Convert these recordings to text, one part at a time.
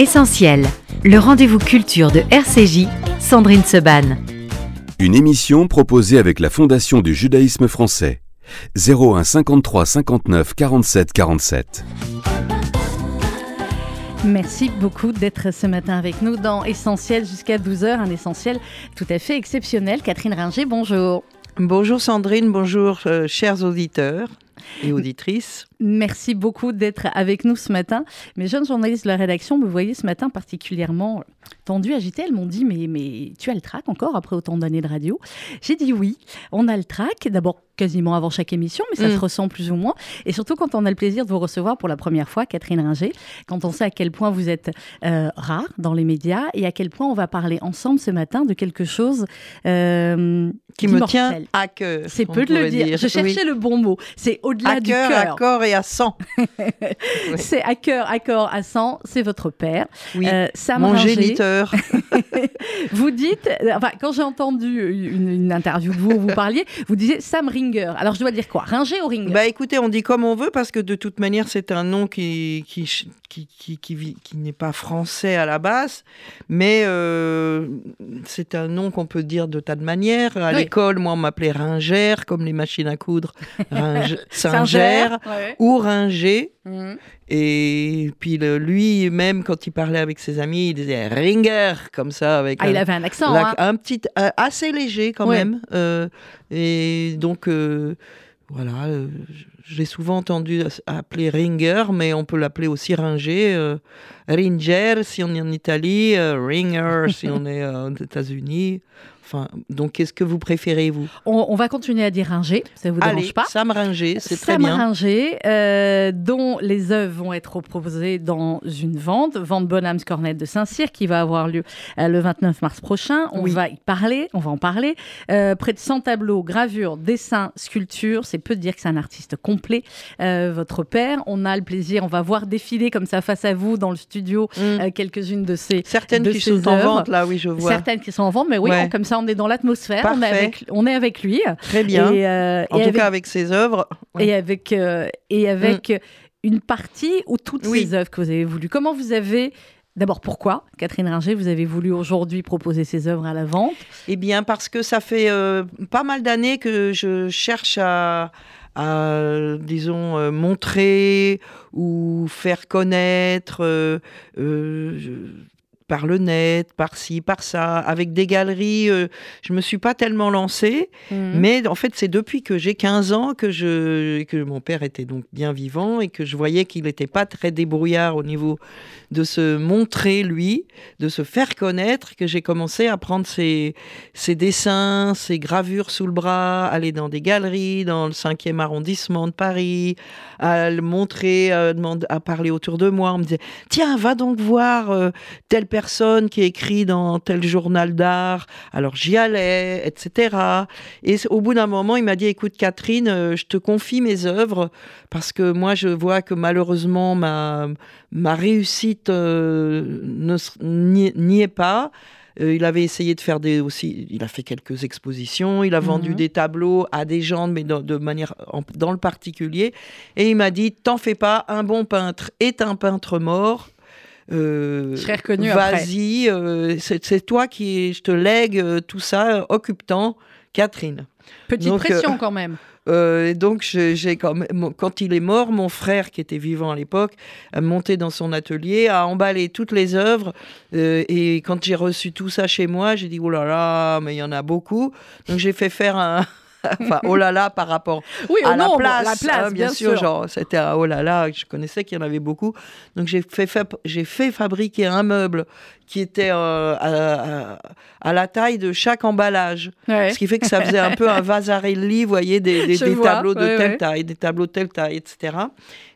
Essentiel, le rendez-vous culture de RCJ, Sandrine Seban. Une émission proposée avec la Fondation du judaïsme français. 01 53 59 47 47. Merci beaucoup d'être ce matin avec nous dans Essentiel jusqu'à 12h, un essentiel tout à fait exceptionnel. Catherine Ringer, bonjour. Bonjour Sandrine, bonjour euh, chers auditeurs et auditrices. Merci beaucoup d'être avec nous ce matin. Mes jeunes journalistes de la rédaction me voyaient ce matin particulièrement tendu, agité. Elles m'ont dit mais, mais tu as le trac encore après autant d'années de radio? J'ai dit oui, on a le trac. D'abord quasiment avant chaque émission, mais ça se mm. ressent plus ou moins. Et surtout quand on a le plaisir de vous recevoir pour la première fois, Catherine Ringer, quand on sait à quel point vous êtes euh, rare dans les médias et à quel point on va parler ensemble ce matin de quelque chose euh, qui me tient à cœur. C'est peu de le dire. Je cherchais le bon mot. C'est au-delà du cœur. À corps et à sang. C'est à cœur, à corps, à sang. C'est votre père. Oui. Euh, Mon géniteur. vous dites, enfin, quand j'ai entendu une, interview de vous où vous parliez, vous disiez Sam Ringer alors je dois dire quoi? Ringer ou Ringer? Bah écoutez, on dit comme on veut parce que de toute manière c'est un nom qui qui, qui, qui, qui n'est pas français à la base, mais euh, c'est un nom qu'on peut dire de tas de manières. À l'école, moi on m'appelait Ringer, comme les machines à coudre, Singer. ou Ringer. Mhm. Et puis lui, même quand il parlait avec ses amis, il disait Ringer, comme ça. Avec ah, un, il avait un accent. hein. Un petit, euh, assez léger quand même. Euh, et donc, euh, voilà, j'ai souvent entendu appeler Ringer, mais on peut l'appeler aussi Ringer. Ringer si on est en Italie, Ringer si on est aux États-Unis donc, qu'est-ce que vous préférez, vous? On, va continuer à dire Ringer, ça vous dérange pas Sam Ringer, c'est très bien. Sam Ringer, euh, dont les œuvres vont être proposées dans une vente, vente Bonhams Cornet de Saint-Cyr, qui va avoir lieu euh, le 29 mars prochain. On va y parler, on va en parler. Euh, près de 100 tableaux, gravures, dessins, sculptures. C'est peu de dire que c'est un artiste complet, votre père. On a le plaisir, on va voir défiler comme ça face à vous dans le studio mm. quelques-unes de ces Certaines de qui sont en vente, là, oui, je vois. Certaines qui sont en vente, mais oui, comme ça, on est dans l'atmosphère, on, est avec, lui. Très bien. Euh, en tout cas, avec ses œuvres. Et avec, euh, et avec mm. une partie ou toutes ces œuvres que vous avez voulu. Comment vous avez D'abord, pourquoi, Catherine Ringer, vous avez voulu aujourd'hui proposer ces œuvres à la vente? Eh bien, parce que ça fait euh, pas mal d'années que je cherche à, disons, montrer ou faire connaître par le net, par ci, par ça, avec des galeries. Euh, je me suis pas tellement lancée, mhm. mais en fait, c'est depuis que j'ai 15 ans que, je, que mon père était donc bien vivant et que je voyais qu'il n'était pas très débrouillard au niveau de se montrer, lui, de se faire connaître, que j'ai commencé à prendre ses, ses, dessins, ses gravures sous le bras, aller dans des galeries, dans le 5e arrondissement de Paris, à le montrer, à, à parler autour de moi. On me disait, tiens, va donc voir euh, telle personne personne qui écrit dans tel journal d'art. Alors j'y allais, etc. Et au bout d'un moment, il m'a dit, écoute Catherine, euh, je te confie mes œuvres parce que moi, je vois que malheureusement, ma, ma réussite euh, n'y est pas. Euh, il avait essayé de faire des aussi, il a fait quelques expositions, il a vendu mhm. des tableaux à des gens, mais de, manière dans le particulier. Et il m'a dit, t'en fais pas, un bon peintre est un peintre mort. Euh, je serais reconnu Vas-y, euh, c'est toi qui, je te lègue euh, tout ça, occupe-t'en, Catherine. Petite pression quand même. donc, j'ai quand, même, quand il est mort, mon frère, qui était vivant à l'époque, a monté dans son atelier, a emballé toutes les œuvres. et quand j'ai reçu tout ça chez moi, j'ai dit, oh là là, mais il y en a beaucoup. Donc, j'ai fait faire un, enfin, oh là là par rapport à la, place, la place. Hein, bien, sûr, genre, c'était un oh là là, je connaissais qu'il y en avait beaucoup. Donc, j'ai fait, j'ai fait fabriquer un meuble qui était euh, à, la taille de chaque emballage. Ce qui fait que ça faisait un peu un vasarelli, vous voyez, des, des, tableaux de telle taille, des tableaux de telle taille, etc.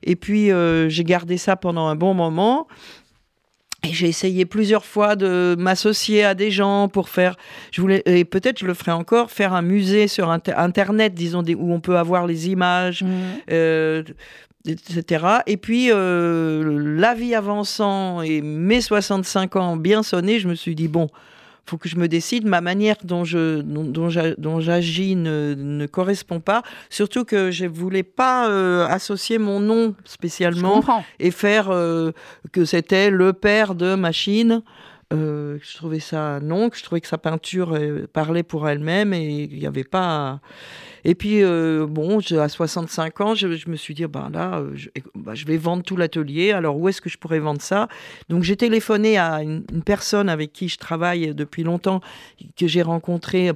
Et puis, euh, j'ai gardé ça pendant un bon moment. Et j'ai essayé plusieurs fois de m'associer à des gens pour faire, je voulais, et peut-être je le ferai encore, faire un musée sur Internet, disons, où on peut avoir les images, mmh. euh, etc. Et puis, euh, la vie avançant et mes 65 ans bien sonnés, je me suis dit, bon, faut que je me décide. Ma manière dont je dont, j'agis ne, ne, correspond pas. Surtout que je voulais pas euh, associer mon nom spécialement et faire euh, que c'était le père de machine. Euh, je trouvais ça non, que je trouvais que sa peinture parlait pour elle-même et il n'y avait pas. Et puis, euh, bon, à 65 ans, je, me suis dit, ben là, euh, bah, je, vais vendre tout l'atelier. Alors, où est-ce que je pourrais vendre ça? Donc, j'ai téléphoné à une, personne avec qui je travaille depuis longtemps, que j'ai rencontré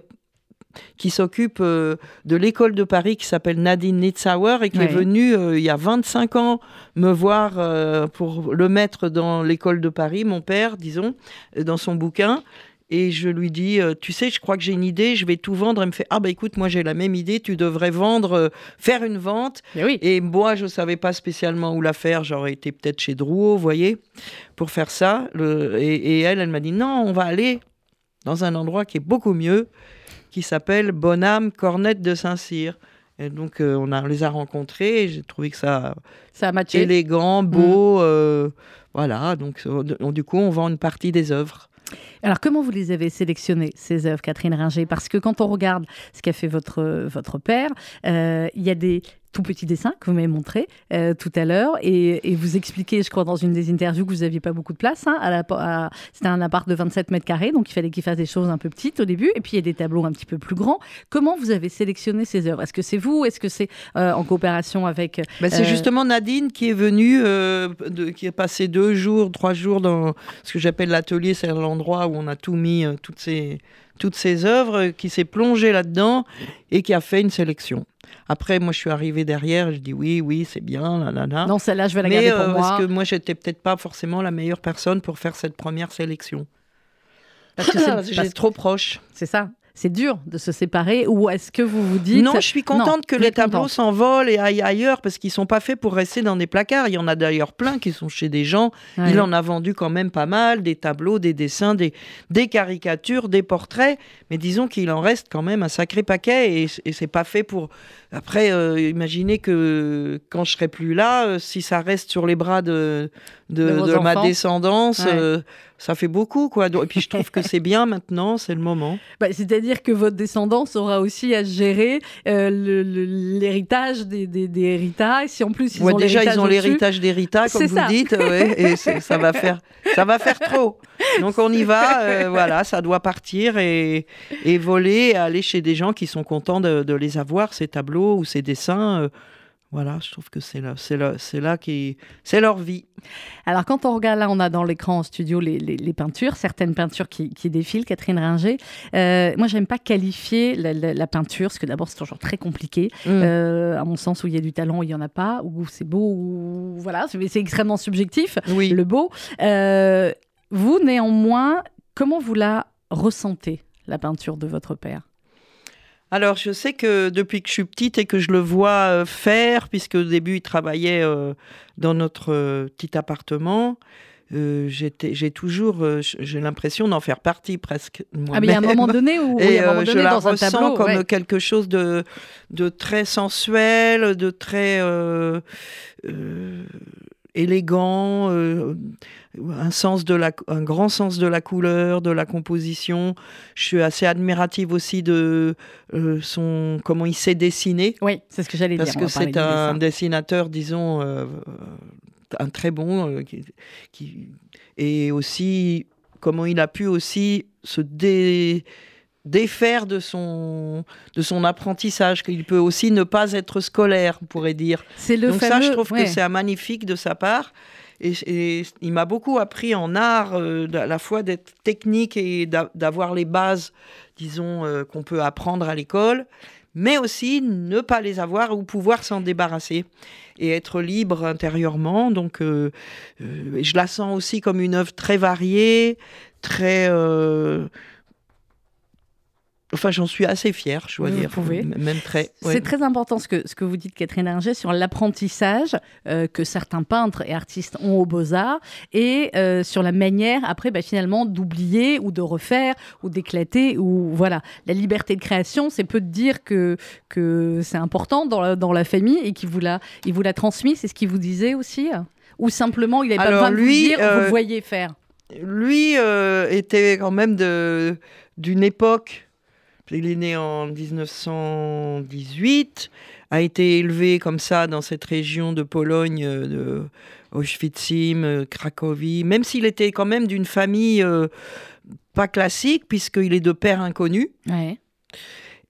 qui s'occupe euh, de l'école de Paris qui s'appelle Nadine Nitzauer et qui est venue il y a 25 ans me voir pour le mettre dans l'école de Paris, mon père, disons, dans son bouquin. Et je lui dis, euh, tu sais, je crois que j'ai une idée, je vais tout vendre. Elle me fait, ah bah écoute, moi j'ai la même idée, tu devrais vendre, euh, faire une vente. Et, oui. et moi, je ne savais pas spécialement où la faire. J'aurais été peut-être chez Drouot, vous voyez, pour faire ça. Le, et, elle, elle m'a dit, non, on va aller dans un endroit qui est beaucoup mieux, qui s'appelle Bonham Cornette de Saint-Cyr. Et donc, euh, on, a, les a rencontrés et j'ai trouvé que ça, ça a matché. élégant, beau. Mmh. voilà, donc du coup, on vend une partie des œuvres. Alors, comment vous les avez sélectionnées, ces œuvres, Catherine Ringer? Parce que quand on regarde ce qu'a fait votre, votre père, euh, il y a des tout petit dessin que vous m'avez montré euh, tout à l'heure et, vous expliquez, je crois, dans une des interviews que vous n'aviez pas beaucoup de place. Hein, à C'était un appart de 27 mètres carrés, donc il fallait qu'il fasse des choses un peu petites au début et puis il y a des tableaux un petit peu plus grands. Comment vous avez sélectionné ces œuvres? Est-ce que c'est vous? Est-ce que c'est euh, en coopération avec ben, C'est justement Nadine qui est venue, qui a passé deux jours, trois jours dans ce que j'appelle l'atelier, c'est l'endroit où on a tout mis, euh, toutes ces, toutes ces œuvres, qui s'est plongé là-dedans et qui a fait une sélection. Après, moi, je suis arrivée derrière, je dis oui, oui, c'est bien, là, là, là. Non, celle-là, je vais la garder pour euh, moi. Parce que moi, j'étais peut-être pas forcément la meilleure personne pour faire cette première sélection. Parce que c'est trop proche. C'est ça c'est dur de se séparer ou est-ce que vous vous dites Non, je suis contente que les tableaux s'envolent et aillent ailleurs parce qu'ils sont pas faits pour rester dans des placards. Il y en a d'ailleurs plein qui sont chez des gens. Il en a vendu quand même pas mal, des tableaux, des dessins, des, des caricatures, des portraits. Mais disons qu'il en reste quand même un sacré paquet et, et c'est pas fait pour. Après, euh, imaginez que quand je serai plus là, euh, si ça reste sur les bras de, de, ma descendance. Euh, ça fait beaucoup, quoi. Et puis je trouve que c'est bien maintenant, c'est le moment. Bah, c'est-à-dire que votre descendance aura aussi à gérer euh, l'héritage des, des, des héritages. Si en plus ils ont déjà ils ont l'héritage d'héritage, comme vous dites, et ça va faire ça va faire trop. Donc on y va, euh, voilà, ça doit partir et, et voler, aller chez des gens qui sont contents de, de les avoir ces tableaux ou ces dessins. Voilà, je trouve que c'est là, c'est là, c'est là qui, c'est leur vie. Alors quand on regarde là, on a dans l'écran en studio les, les, peintures, certaines peintures qui, qui défilent. Catherine Ringer, euh, moi j'aime pas qualifier la, peinture, parce que d'abord c'est toujours très compliqué. Mm. Euh, à mon sens, où il y a du talent, où il y en a pas, où c'est beau, ou voilà, c'est extrêmement subjectif. Oui. Le beau. Euh, vous néanmoins, comment vous la ressentez la peinture de votre père? Alors, je sais que depuis que je suis petite et que je le vois euh, faire, puisque au début, il travaillait euh, dans notre euh, petit appartement, j'ai toujours, j'ai l'impression d'en faire partie presque. Ah, mais il y a un moment donné où, et, un moment donné, je la ressens comme quelque chose de, de très sensuel, de très élégant, euh, un, sens de la, un grand sens de la couleur, de la composition. Je suis assez admirative aussi de euh, son comment il sait dessiner. Oui, c'est ce que j'allais dire. Parce que c'est un dessinateur, disons, euh, un très bon, qui, et aussi comment il a pu aussi se dé défaire de son, de son apprentissage, qu'il peut aussi ne pas être scolaire, on pourrait dire. C'est le Donc ça, je trouve que c'est magnifique de sa part. Et, il m'a beaucoup appris en art, euh, à la fois d'être technique et d'avoir les bases, disons, euh, qu'on peut apprendre à l'école, mais aussi ne pas les avoir ou pouvoir s'en débarrasser et être libre intérieurement. Donc, euh, je la sens aussi comme une œuvre très variée, très Enfin, j'en suis assez fière, je dois dire. Pouvez. Même très. C'est très important ce que, ce que vous dites, Catherine Ringer, sur l'apprentissage euh, que certains peintres et artistes ont aux Beaux-Arts et euh, sur la manière, après, bah, finalement, d'oublier ou de refaire ou d'éclater. ou Voilà. La liberté de création, c'est peu de dire que, que c'est important dans la, dans la famille et qu'il vous l'a vous transmis. C'est ce qu'il vous disait aussi Ou simplement, il n'avait pas besoin de lui, vous dire, vous euh, voyez faire? lui euh, était quand même de d'une époque. Il est né en 1918, a été élevé comme ça dans cette région de Pologne, euh, de Auschwitzim, euh, Cracovie, même s'il était quand même d'une famille euh, pas classique, puisqu'il est de père inconnu.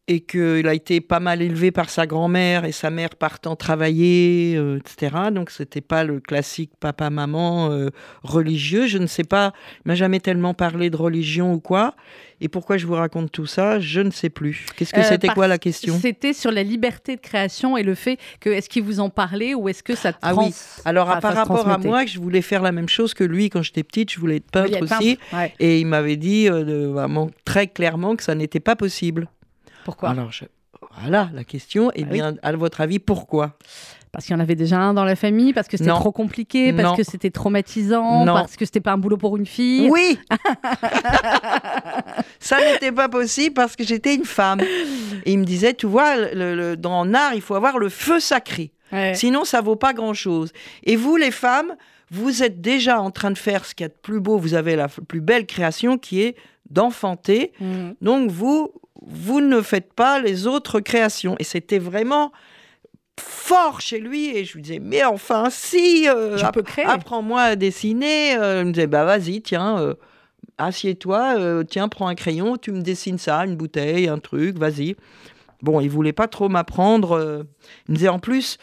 Et qu'il a été pas mal élevé par sa grand-mère et sa mère partant travailler, euh, etc. Donc c'était pas le classique papa-maman euh, religieux. Je ne sais pas, il m'a jamais tellement parlé de religion ou quoi. Et pourquoi je vous raconte tout ça, je ne sais plus. Qu'est-ce que Euh, c'était quoi la question? C'était sur la liberté de création et le fait que est-ce qu'il vous en parlait ou est-ce que ça Ah trans- oui. Alors par rapport à moi, je voulais faire la même chose que lui quand j'étais petite. Je voulais être peintre Oui, aussi. peintre, ouais. Et il m'avait dit euh, vraiment très clairement que ça n'était pas possible. Pourquoi Alors je- voilà la question. Eh Ah oui. bien, à votre avis, pourquoi Parce qu'il y en avait déjà un dans la famille, parce que c'était trop compliqué, parce Non. que c'était traumatisant, Non. parce que c'était pas un boulot pour une fille. Oui Ça n'était pas possible parce que j'étais une femme. Et il me disait, tu vois, le- le- dans l'art, il faut avoir le feu sacré. Ouais. Sinon, ça vaut pas grand-chose. Et vous, les femmes, vous êtes déjà en train de faire ce qu'il y a de plus beau. Vous avez la plus belle création qui est d'enfanter. Mhm. Donc, vous, vous ne faites pas les autres créations. Et c'était vraiment fort chez lui. Et je lui disais, mais enfin, si, euh, app- apprends-moi à dessiner. Euh, il me disait, bah vas-y, tiens, euh, assieds-toi, euh, tiens, prends un crayon, tu me dessines ça, une bouteille, un truc, vas-y. Bon, il voulait pas trop m'apprendre. il me disait, en plus,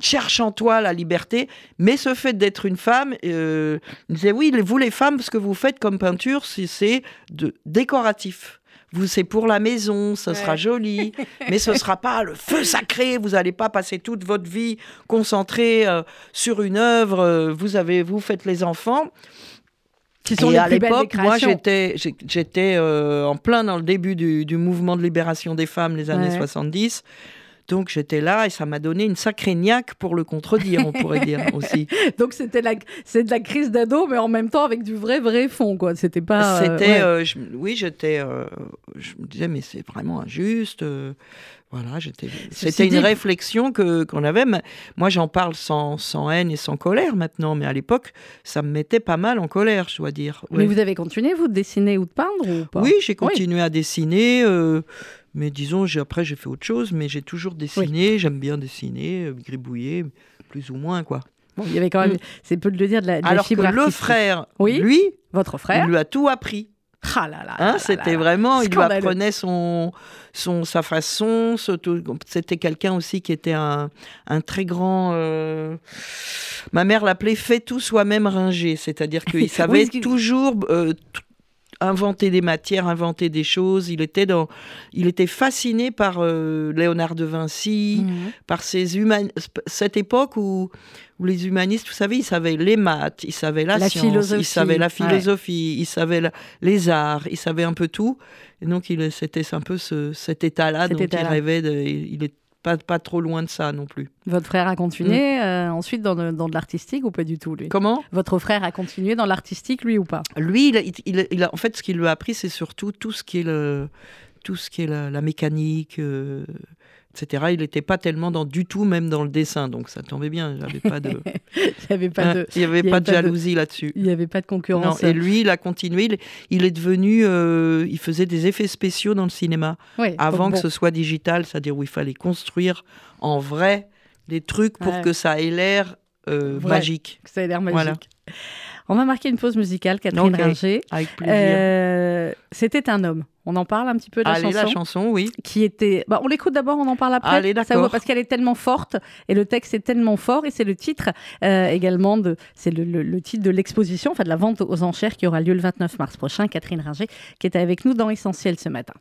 cherche en toi la liberté, mais ce fait d'être une femme, euh, il disait, oui, vous les femmes, ce que vous faites comme peinture, c'est- c'est de décoratif. Vous, c'est pour la maison, ça sera joli, mais ce sera pas le feu sacré. Vous n'allez pas passer toute votre vie concentrée euh, sur une œuvre. euh, vous avez, vous faites les enfants. Qui sont Et les à l'époque, moi, j'étais, euh, en plein dans le début du, du mouvement de libération des femmes, les années Ouais. 70. Donc j'étais là et ça m'a donné une sacrée niaque pour le contredire, on pourrait dire aussi. Donc c'était la, c'est de la crise d'ado, mais en même temps avec du vrai, vrai fond, quoi. C'était pas. euh, C'était, ouais. euh, je- oui, j'étais, euh, je me disais mais c'est vraiment injuste. voilà, j'étais. C'était une dit- réflexion que qu'on avait. mais moi, j'en parle sans, sans haine et sans colère maintenant, mais à l'époque, ça me mettait pas mal en colère, je dois dire. Mais vous avez continué, vous, de dessiner ou de peindre ou pas? Oui, j'ai continué à dessiner. euh, mais disons, après, j'ai fait autre chose, mais j'ai toujours dessiné. J'aime bien dessiner, euh, gribouiller, plus ou moins, quoi. Bon, il y avait quand même, Mm. c'est peu de le dire, de la, de la Alors que le frère, Oui. lui, Votre frère, il lui a tout appris. ah là là, Hein, là c'était vraiment, il lui apprenait son, son, sa façon. C'était quelqu'un aussi qui était un, un très grand. euh, Ma mère l'appelait fait tout soi-même ringer, c'est-à-dire qu'il savait toujours euh, inventer des matières, inventer des choses. Il était dans, il était fasciné par euh, Léonard de Vinci, Mhm. par ces human... cette époque où, où les humanistes, vous savez, ils savaient les maths, ils savaient la, La science, philosophie, ils savaient la ouais. philosophie, ils savaient la- les arts, ils savaient un peu tout. Et donc, c'était un peu ce, cet état-là Cet dont il rêvait. De, il est pas, pas trop loin de ça non plus. Votre frère a continué euh, ensuite dans, de- dans de l'artistique ou pas du tout, lui? Comment? Votre frère a continué dans l'artistique, lui, ou pas? Lui, il, il- il a- en fait, ce qu'il lui a appris, c'est surtout tout ce qui est, le, tout ce qui est la, la mécanique, euh, etc. Il n'était pas tellement dans du tout, même dans le dessin. Donc, ça tombait bien. Il n'y avait pas de, Il n'y avait pas hein, de, il y avait il y pas de jalousie là-dessus. il y avait pas de Non, concurrence. et lui, il a continué. Il, il est devenu. euh, il faisait des effets spéciaux dans le cinéma avant donc que bon. ce soit digital, c'est-à-dire où il fallait construire en vrai des trucs pour Ouais. que ça ait l'air euh, magique. Ça a l'air magique. Voilà. On va marquer une pause musicale, Catherine Ok. Ringer. Avec plaisir. Euh, C'était un homme. On en parle un petit peu de la Allez, chanson la chanson, oui. qui était. Bah, on l'écoute d'abord, on en parle après. Allez, d'accord. parce qu'elle est tellement forte et le texte est tellement fort et c'est le titre euh, également de. C'est le, le- le titre de l'exposition, enfin de la vente aux enchères qui aura lieu le 29 mars prochain. Catherine Ringer qui était avec nous dans Essentiel ce matin.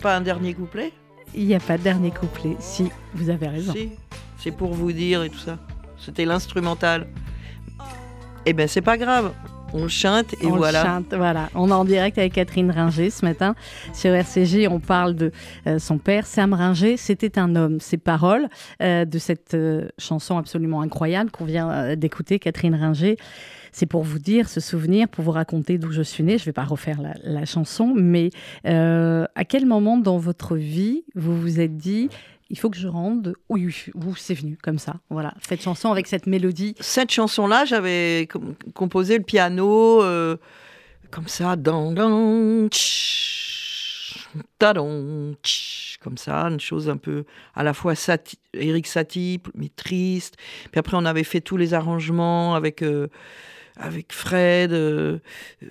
Pas un dernier couplet Il n'y a pas de dernier couplet. Si, vous avez raison. Si, c'est pour vous dire et tout ça. C'était l'instrumental. Eh ben c'est pas grave, on le chante et on le voilà. chante, voilà. On est en direct avec Catherine Ringer ce matin. Sur RCG, on parle de euh, son père, Sam Ringer. C'était un homme. Ces paroles euh, de cette euh, chanson absolument incroyable qu'on vient d'écouter, Catherine Ringer, c'est pour vous dire, ce souvenir, pour vous raconter d'où je suis née. Je ne vais pas refaire la, la chanson, mais euh, à quel moment dans votre vie vous vous êtes dit il faut que je rende. Oui, vous, c'est venu comme ça. Voilà, cette chanson avec cette mélodie. Cette chanson-là, j'avais com- composé le piano euh, comme ça, dans, tadon, comme ça, une chose un peu à la fois sati Eric Satie, mais triste. Puis après, on avait fait tous les arrangements avec, euh, avec Fred. euh, euh,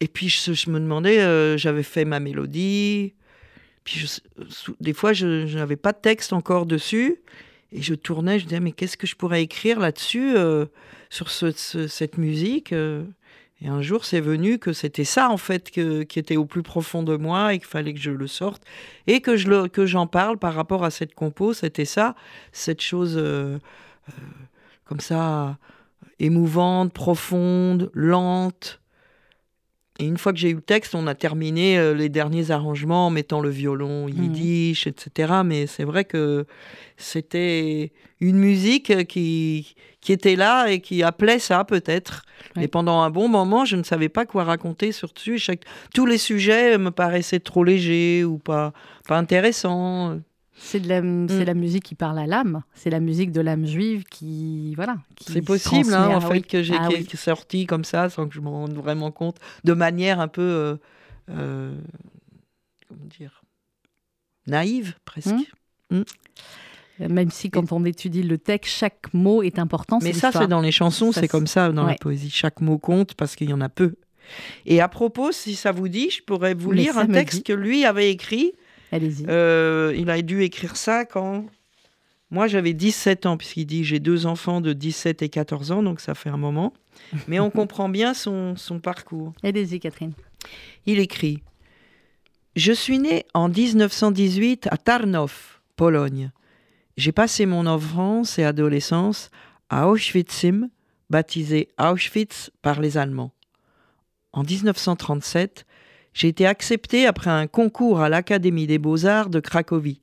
et puis, je, me demandais, euh, j'avais fait ma mélodie. Puis, des fois, je n'avais pas de texte encore dessus. Et je tournais, je disais, mais qu'est-ce que je pourrais écrire là-dessus, sur ce- ce- cette musique. Et un jour, c'est venu que c'était ça, en fait, que- qui était au plus profond de moi et qu'il fallait que je le sorte et que je que j'en parle par rapport à cette compo. C'était ça, cette chose comme ça, émouvante, profonde, lente. Et une fois que j'ai eu le texte, on a terminé euh, les derniers arrangements en mettant le violon yiddish, etc. Mais c'est vrai que c'était une musique qui, qui était là et qui appelait ça peut-être. Ouais. Et pendant un bon moment, je ne savais pas quoi raconter sur dessus. Chaque... Tous les sujets me paraissaient trop légers ou pas, pas intéressants. C'est de la, musique qui parle à l'âme. C'est la musique de l'âme juive qui, voilà. C'est possible, hein, en Ah fait, oui. que j'ai Ah oui. sorti comme ça, sans que je m'en rende vraiment compte, de manière un peu, euh, euh, comment dire, naïve presque. Mmh. Même si quand on étudie le texte, chaque mot est important. Mais ça, c'est dans les chansons, c'est comme ça dans la poésie. Chaque mot compte parce qu'il y en a peu. Et à propos, si ça vous dit, je pourrais vous lire un texte que lui avait écrit. Allez-y. Euh, il a dû écrire ça quand? Moi j'avais 17 ans, puisqu'il dit j'ai deux enfants de 17 et 14 ans, donc ça fait un moment. Mais on comprend bien son, son parcours. Allez-y, Catherine. Il écrit Je suis né en 1918 à Tarnów, Pologne. J'ai passé mon enfance et adolescence à Auschwitzim, baptisé Auschwitz par les Allemands. En 1937, j'ai été accepté après un concours à l'Académie des Beaux-Arts de Cracovie.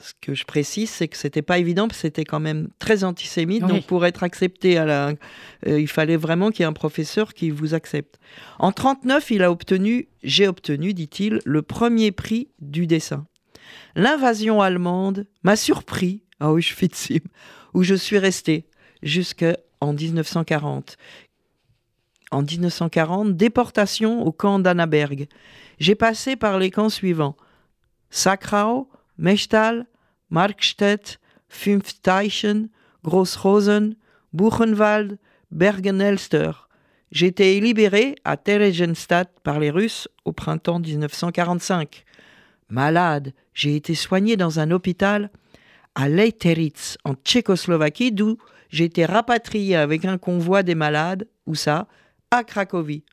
Ce que je précise, c'est que c'était pas évident, parce que c'était quand même très antisémite. Donc, pour être accepté, à la, euh, il fallait vraiment qu'il y ait un professeur qui vous accepte. En 39, il a obtenu, j'ai obtenu, dit-il, le premier prix du dessin. L'invasion allemande m'a surpris à Auschwitz, où je suis resté jusqu'en 1940. En 1940, déportation au camp d'Annaberg. J'ai passé par les camps suivants Sacrau, Mechtal, Markstedt, Fünfteichen, Großrosen, Buchenwald, Bergen-Elster. J'ai été libéré à Theresienstadt par les Russes au printemps 1945. Malade, j'ai été soigné dans un hôpital à Leiteritz, en Tchécoslovaquie, d'où j'ai été rapatrié avec un convoi des malades, où ça À Cracovie.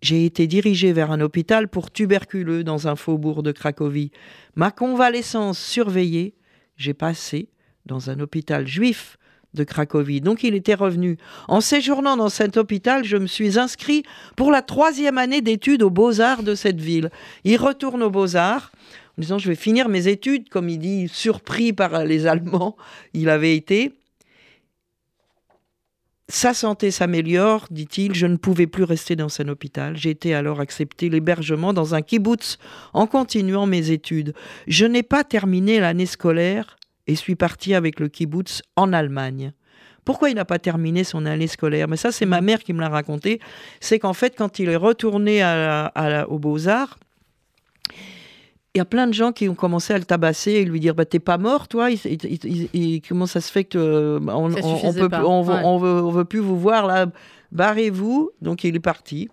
J'ai été dirigé vers un hôpital pour tuberculeux dans un faubourg de Cracovie. Ma convalescence surveillée, j'ai passé dans un hôpital juif de Cracovie. Donc il était revenu. En séjournant dans cet hôpital, je me suis inscrit pour la troisième année d'études aux beaux-arts de cette ville. Il retourne aux beaux-arts en disant je vais finir mes études, comme il dit, surpris par les Allemands. Il avait été. Sa santé s'améliore, dit-il. Je ne pouvais plus rester dans un hôpital. J'ai été alors accepté l'hébergement dans un kibbutz en continuant mes études. Je n'ai pas terminé l'année scolaire et suis parti avec le kibbutz en Allemagne. Pourquoi il n'a pas terminé son année scolaire? Mais ça, c'est ma mère qui me l'a raconté. C'est qu'en fait, quand il est retourné aux Beaux-Arts, il y a plein de gens qui ont commencé à le tabasser et lui dire bah, T'es pas mort, toi il, Comment ça se fait que euh, on, on, veut, veut plus vous voir là Barrez-vous. Donc il est parti.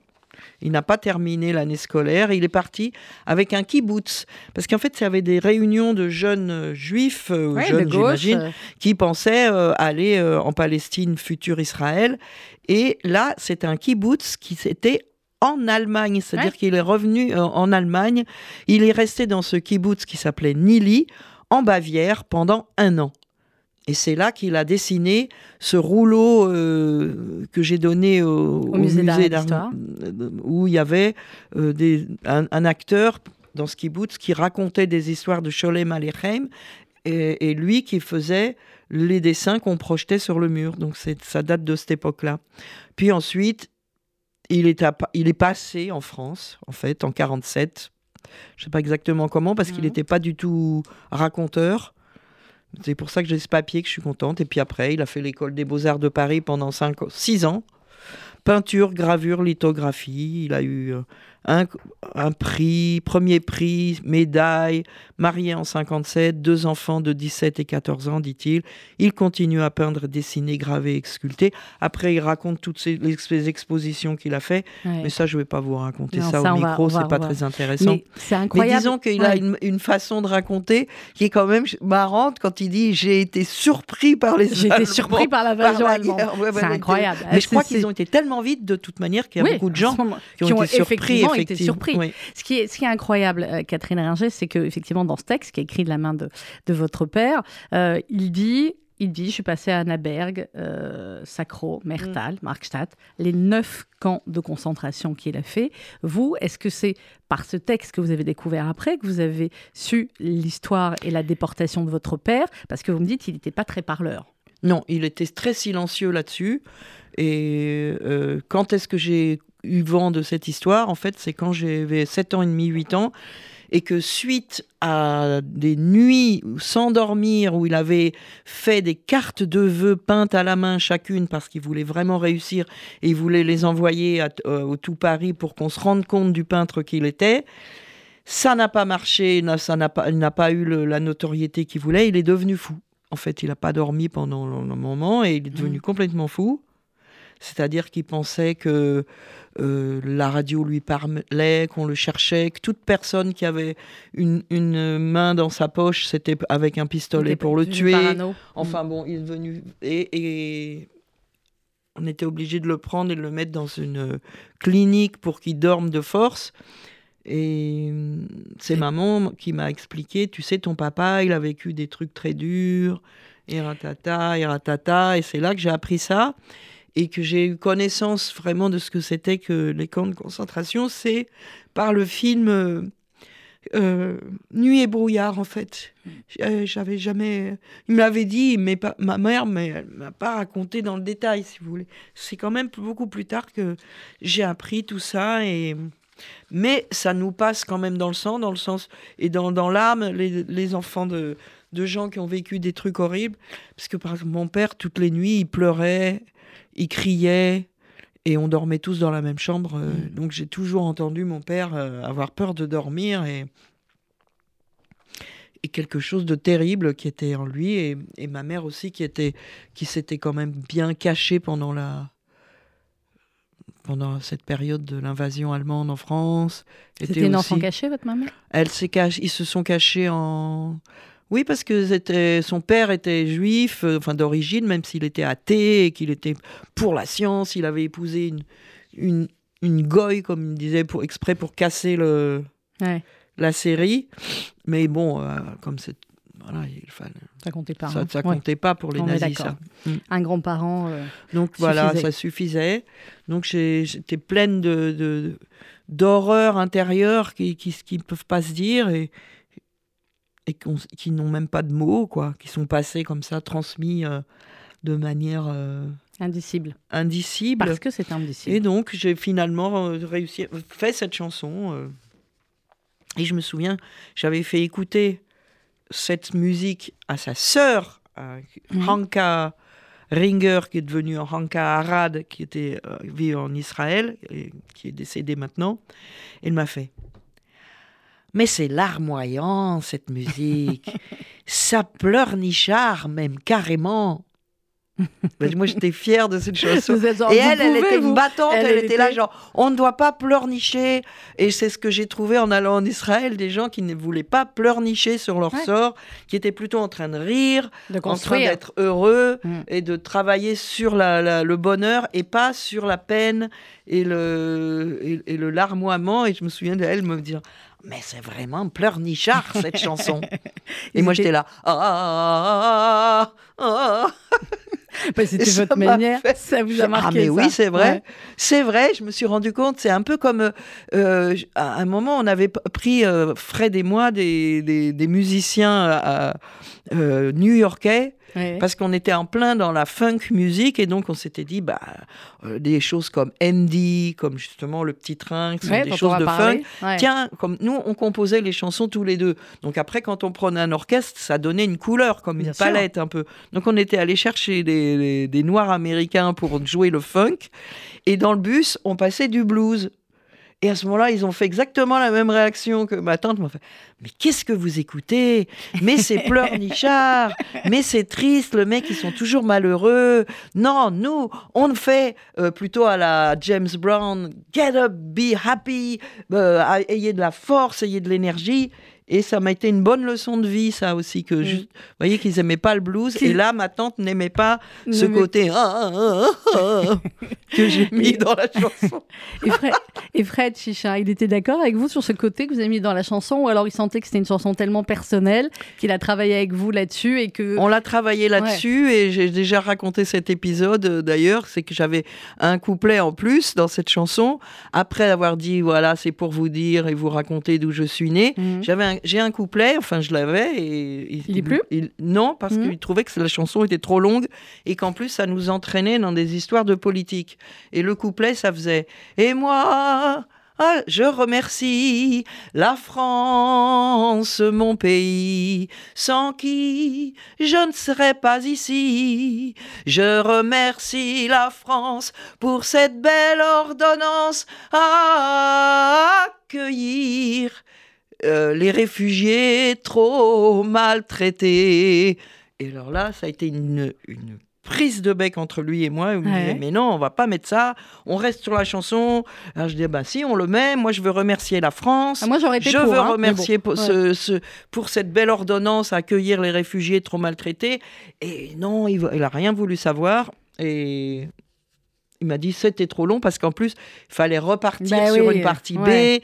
Il n'a pas terminé l'année scolaire. Il est parti avec un kibbutz. Parce qu'en fait, il y avait des réunions de jeunes euh, juifs, euh, jeunes, j'imagine, qui pensaient aller en Palestine, futur Israël. Et là, c'est un kibbutz qui s'était en Allemagne, c'est-à-dire qu'il est revenu euh, en Allemagne. Il est resté dans ce kibbutz qui s'appelait Nili, en Bavière, pendant un an. Et c'est là qu'il a dessiné ce rouleau euh, que j'ai donné au, musée, d'art, où il y avait euh, des, un, acteur dans ce kibbutz qui racontait des histoires de Sholem Aleichem et, et lui qui faisait les dessins qu'on projetait sur le mur. Donc ça date de cette époque-là. Puis ensuite, il est, il est passé en France, en fait, en 47. Je ne sais pas exactement comment, parce qu'il n'était pas du tout raconteur. C'est pour ça que j'ai ce papier que je suis contente. Et puis après, il a fait l'école des beaux-arts de Paris pendant 5, 6 ans. Peinture, gravure, lithographie. Il a eu euh, un, prix, premier prix, médaille, marié en 57, deux enfants de 17 et 14 ans, dit-il. Il continue à peindre, dessiner, graver, sculpter. Après, il raconte toutes ces, les, expositions qu'il a fait, mais ça, je ne vais pas vous raconter ça, au micro, c'est pas très intéressant. C'est incroyable. Mais disons qu'il a une, façon de raconter qui est quand même marrante quand il dit j'ai été surpris par les J'ai été surpris par l'invasion allemande. c'est incroyable. Mais je crois qu'ils ont été tellement vite de toute manière qu'il y a beaucoup de gens qui ont, été surpris été surpris. Ce, qui est, ce qui est incroyable, euh, Catherine Ringer, c'est que effectivement dans ce texte qui est écrit de la main de, de votre père, euh, il dit il dit, je suis passé à Annaberg, euh, Sacro, Mertal, mm. Markstadt, les neuf camps de concentration qu'il a fait. Vous, est-ce que c'est par ce texte que vous avez découvert après que vous avez su l'histoire et la déportation de votre père? Parce que vous me dites qu'il n'était pas très parleur. Non, il était très silencieux là-dessus. Et quand est-ce que j'ai eu vent de cette histoire, en fait, c'est quand j'avais 7 ans et demi, 8 ans, et que suite à des nuits sans dormir, où il avait fait des cartes de vœux peintes à la main chacune, parce qu'il voulait vraiment réussir, et il voulait les envoyer euh, au tout Paris pour qu'on se rende compte du peintre qu'il était, Ça n'a pas marché, ça n'a pas, il n'a pas eu le- la notoriété qu'il voulait. Il est devenu fou. En fait, il n'a pas dormi pendant un moment et il est devenu complètement fou. C'est-à-dire qu'il pensait que euh, la radio lui parlait, qu'on le cherchait, que toute personne qui avait une, une main dans sa poche, c'était avec un pistolet pour le tuer. parano. Enfin bon, il est devenu. Et, et on était obligé de le prendre et de le mettre dans une clinique pour qu'il dorme de force. Et c'est maman qui m'a expliqué tu sais, ton papa, il a vécu des trucs très durs, et ratata, et ratata. Et c'est là que j'ai appris ça. Et que j'ai eu connaissance vraiment de ce que c'était que les camps de concentration, c'est par le film euh, euh, Nuit et brouillard, en fait. Euh, J'avais jamais. Il me l'avait dit, mais pas ma mère, mais elle m'a pas raconté dans le détail, si vous voulez. C'est quand même beaucoup plus tard que j'ai appris tout ça et. Mais ça nous passe quand même dans le sang, dans le sens et dans, dans l'âme, les, les enfants de, de gens qui ont vécu des trucs horribles. Parce que par exemple, mon père, toutes les nuits, il pleurait, il criait, et on dormait tous dans la même chambre. euh, Donc j'ai toujours entendu mon père euh, avoir peur de dormir et, et quelque chose de terrible qui était en lui et, et ma mère aussi qui était qui s'était quand même bien cachée pendant la pendant cette période de l'invasion allemande en France. C'était Était une enfant cachée, votre maman? Elle s'est ils se sont cachés en. Oui, parce que c'était... son père était juif, euh, enfin d'origine, même s'il était athée et qu'il était pour la science. Il avait épousé une, une, une goye, comme il disait, pour, exprès pour casser le, Ouais, la série. Mais bon, euh, comme c'est. Voilà, il fallait, ça comptait pas. ça hein. ça Ouais, comptait pas pour les on nazis, ça. Un grand-parent. euh, Donc voilà, ça suffisait. Donc j'ai- j'étais pleine de, de- d'horreurs intérieures qui ne peuvent pas se dire et et qui n'ont même pas de mots quoi, qui sont passés comme ça, transmis euh, de manière euh, indicible. indicible. Parce que c'est indicible. Et donc j'ai finalement euh, réussi, fait cette chanson. euh, et je me souviens, j'avais fait écouter cette musique à sa sœur. Hanka Ringer, qui est devenue Hanka Arad, qui était vit en Israël et qui est décédée maintenant. Elle m'a fait. Mais c'est larmoyant cette musique. Ça pleurnichard même carrément. Ben, moi j'étais fière de cette chanson. Genre, Et elle, elle était vous. une battante, Elle, était là genre, on ne doit pas pleurnicher. Et c'est ce que j'ai trouvé en allant en Israël, des gens qui ne voulaient pas pleurnicher sur leur Ouais. sort, qui étaient plutôt en train de rire, de en train d'être heureux Mm. et de travailler sur la- la- le bonheur et pas sur la peine et le, et, et le larmoiement. Et je me souviens d'elle me dire, mais c'est vraiment pleurnichard cette chanson. Et moi j'étais là, ah, ah, ah, ah. Bah, C'était votre m'a manière. Ça vous a marqué. Ah mais oui, c'est vrai. C'est vrai, je me suis rendu compte, c'est un peu comme euh, euh, à un moment on avait pris euh, Fred et moi des, musiciens euh, euh, new-yorkais Ouais. parce qu'on était en plein dans la funk musique et donc on s'était dit bah euh, des choses comme Andy, comme justement le petit train, qui sont Ouais, des choses de funk. parler. Ouais. Tiens, comme nous, on composait les chansons tous les deux. Donc après, quand on prenait un orchestre, ça donnait une couleur, comme Bien une sûr. palette un peu. Donc on était allé chercher des, des- des Noirs américains pour jouer le funk. Et dans le bus, on passait du blues. Et à ce moment-là, ils ont fait exactement la même réaction que ma tante m'a fait. Mais qu'est-ce que vous écoutez? Mais c'est pleurnichard. Mais c'est triste. Le mec, ils sont toujours malheureux. Non, nous, on fait euh, plutôt à la James Brown. Get up, be happy. euh, ayez de la force, ayez de l'énergie. Et ça m'a été une bonne leçon de vie, ça aussi. Que juste, vous voyez qu'ils aimaient pas le blues. Et là, ma tante n'aimait pas ce côté ah, ah, ah, que j'ai mis dans la chanson. Et Fred, et Fred Chicha, il était d'accord avec vous sur ce côté que vous avez mis dans la chanson ou alors il sentait que c'était une chanson tellement personnelle qu'il a travaillé avec vous là-dessus et que. On l'a travaillé là-dessus et j'ai déjà raconté cet épisode euh, d'ailleurs, c'est que j'avais un couplet en plus dans cette chanson. Après avoir dit voilà, c'est pour vous dire et vous raconter d'où je suis né, Mhm. j'avais un- j'ai un couplet, enfin je l'avais et Il est plus il- non parce Mhm. qu'il trouvait que la chanson était trop longue et qu'en plus ça nous entraînait dans des histoires de politique. Et le couplet ça faisait et moi ah, je remercie la France, mon pays, sans qui je ne serais pas ici. Je remercie la France pour cette belle ordonnance à accueillir euh, les réfugiés trop maltraités. Et alors là, ça a été une, une prise de bec entre lui et moi. Il me Ouais. disait, mais non, on va pas mettre ça, on reste sur la chanson. Alors je dis, bah si, on le met. Moi, je veux remercier la France. Ah, moi, j'aurais été Je pour, veux hein, remercier bon, pour, ouais. ce, ce- pour cette belle ordonnance à accueillir les réfugiés trop maltraités. Et non, il n'a rien voulu savoir. Et il m'a dit c'était trop long parce qu'en plus, il fallait repartir Bah sur oui, une partie ouais. B.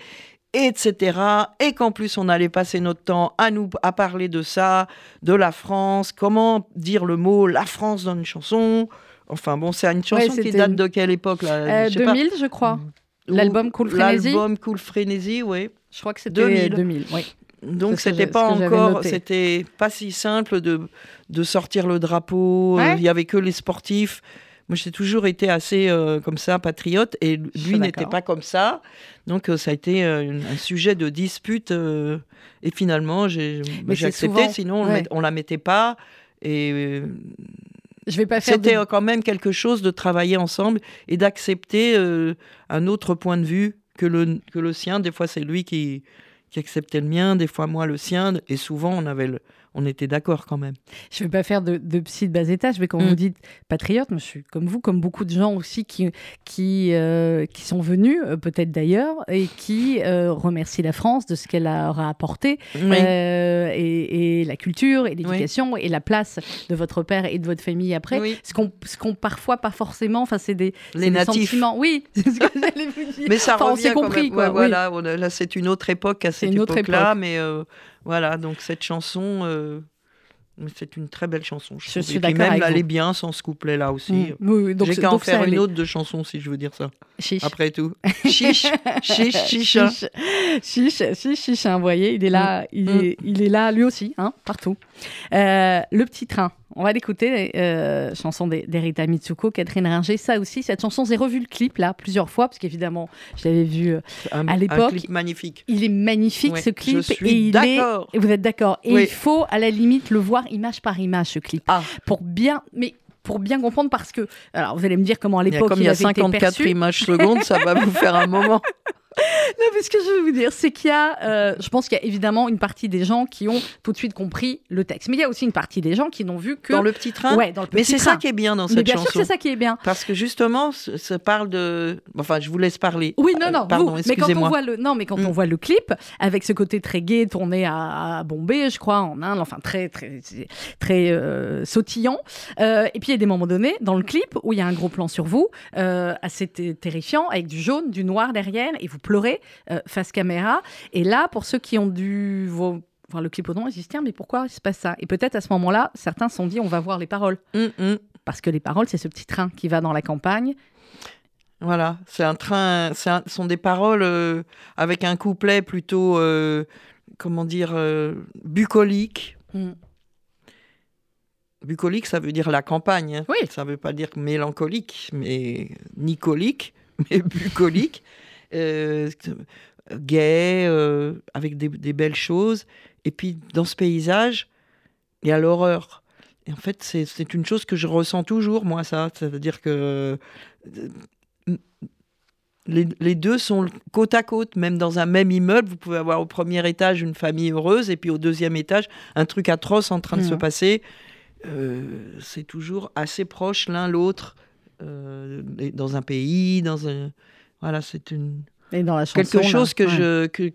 Etc. Et qu'en plus, on allait passer notre temps à nous à parler de ça, de la France, comment dire le mot la France dans une chanson. Enfin bon, c'est une chanson qui date de quelle époque là? Euh, Je sais pas. 2000, je crois. L'album Cool Frénésie L'album Cool Frénésie, oui. Je crois que c'était 2000. 2000. oui. Donc c'était pas encore, c'était pas si simple de, de sortir le drapeau. euh, Ouais. Il y avait que les sportifs. Moi, j'ai toujours été assez euh, comme ça, patriote, et lui n'était pas comme ça. Donc euh, ça a été euh, un sujet de dispute. et finalement, j'ai accepté. souvent- Sinon, on, ouais. on la mettait pas. Et Je vais pas faire c'était de... quand même quelque chose de travailler ensemble et d'accepter un autre point de vue que le, que le sien. Des fois, c'est lui qui, qui acceptait le mien, des fois moi le sien. Et souvent, on, avait le- on était d'accord quand même. Je vais pas faire de, de psy de bas étage, mais quand Mm. vous dites patriote, moi, je suis comme vous, comme beaucoup de gens aussi qui, qui, euh, qui sont venus, euh, peut-être d'ailleurs, et qui euh, remercient la France de ce qu'elle leur a apporté, euh, et, et la culture, et l'éducation, et la place de votre père et de votre famille après. Oui. Ce qu'on parfois pas forcément, enfin c'est des, Les des natifs. sentiments. Oui, c'est ce que j'allais vous dire. Mais ça Enfin, on revient s'est quand compris, même. Ouais. Voilà, on a- là c'est une autre époque à cette une autre époque-là, époque. mais voilà. Donc cette chanson, euh, c'est une très belle chanson. Je, Je suis d'accord même, elle est bien sans ce couplet-là aussi. Mm. Oui, oui, donc J'ai qu'à en faire une autre de chanson si je veux dire ça. Chiche. Après tout, chiche, chiche, chiche. hein. Chiche, chiche, chiche, chiche, hein, vous voyez, il est là, il, Mm. est, il est là lui aussi, hein, partout. Euh, le petit train, on va l'écouter, euh, chanson d'E- d'Erita Mitsuko, Catherine Ringer, ça aussi, cette chanson, j'ai revu le clip là plusieurs fois, parce qu'évidemment, je l'avais vu, euh, Un, À un l'époque, clip magnifique. il est magnifique Ouais, ce clip, je suis et il est, vous êtes d'accord, et Oui. il faut à la limite le voir image par image ce clip, Ah. pour bien, mais pour bien comprendre, parce que, alors vous allez me dire comment à Il y a- l'époque comme il, il y a avait été 54 perçu. images secondes, ça va vous faire un moment. Non, mais ce que je veux vous dire, c'est qu'il y a, euh, je pense qu'il y a évidemment une partie des gens qui ont tout de suite compris le texte. Mais il y a aussi une partie des gens qui n'ont vu que. Dans le petit train Ouais, dans le Mais petit c'est ça qui est bien dans Mais cette bien sûr que c'est ça qui est bien. Parce que justement, ça parle de. Enfin, je vous laisse parler. Oui, non, Euh, non, Pardon, vous, mais quand on excusez-moi. voit le, non, mais quand Mm. on voit le clip avec ce côté très gai tourné à, à Bombay, je crois, en Inde, enfin très, très, très euh, sautillant. Et puis il y a des moments donnés dans le clip où il y a un gros plan sur vous, assez terrifiant, avec du jaune, du noir derrière, et vous pleurez euh, face caméra. Et là, pour ceux qui ont dû vo- voir le clip au nom, ils se disent tiens, mais pourquoi il se passe ça? Et peut-être à ce moment-là, certains se sont dit on va voir les paroles. Hum, hum. Parce que les paroles, c'est ce petit train qui va dans la campagne. Voilà, c'est un train. Ce sont des paroles euh, avec un couplet plutôt, euh, comment dire, bucolique. Mm. Bucolique, ça veut dire la campagne. hein. Oui. Ça veut pas dire mélancolique, mais ni colique, mais bucolique. Euh, gai, euh, avec des, des belles choses. Et puis, dans ce paysage, il y a l'horreur. Et en fait, c'est une chose que je ressens toujours, moi, ça. C'est-à-dire que euh, les, les deux sont côte à côte, même dans un même immeuble. Vous pouvez avoir au premier étage une famille heureuse et puis au deuxième étage un truc atroce en train de se Mhm. passer. Euh, c'est toujours assez proche l'un l'autre euh, dans un pays, dans un voilà, c'est une Et dans la chanson, quelque là, chose que ouais. je que,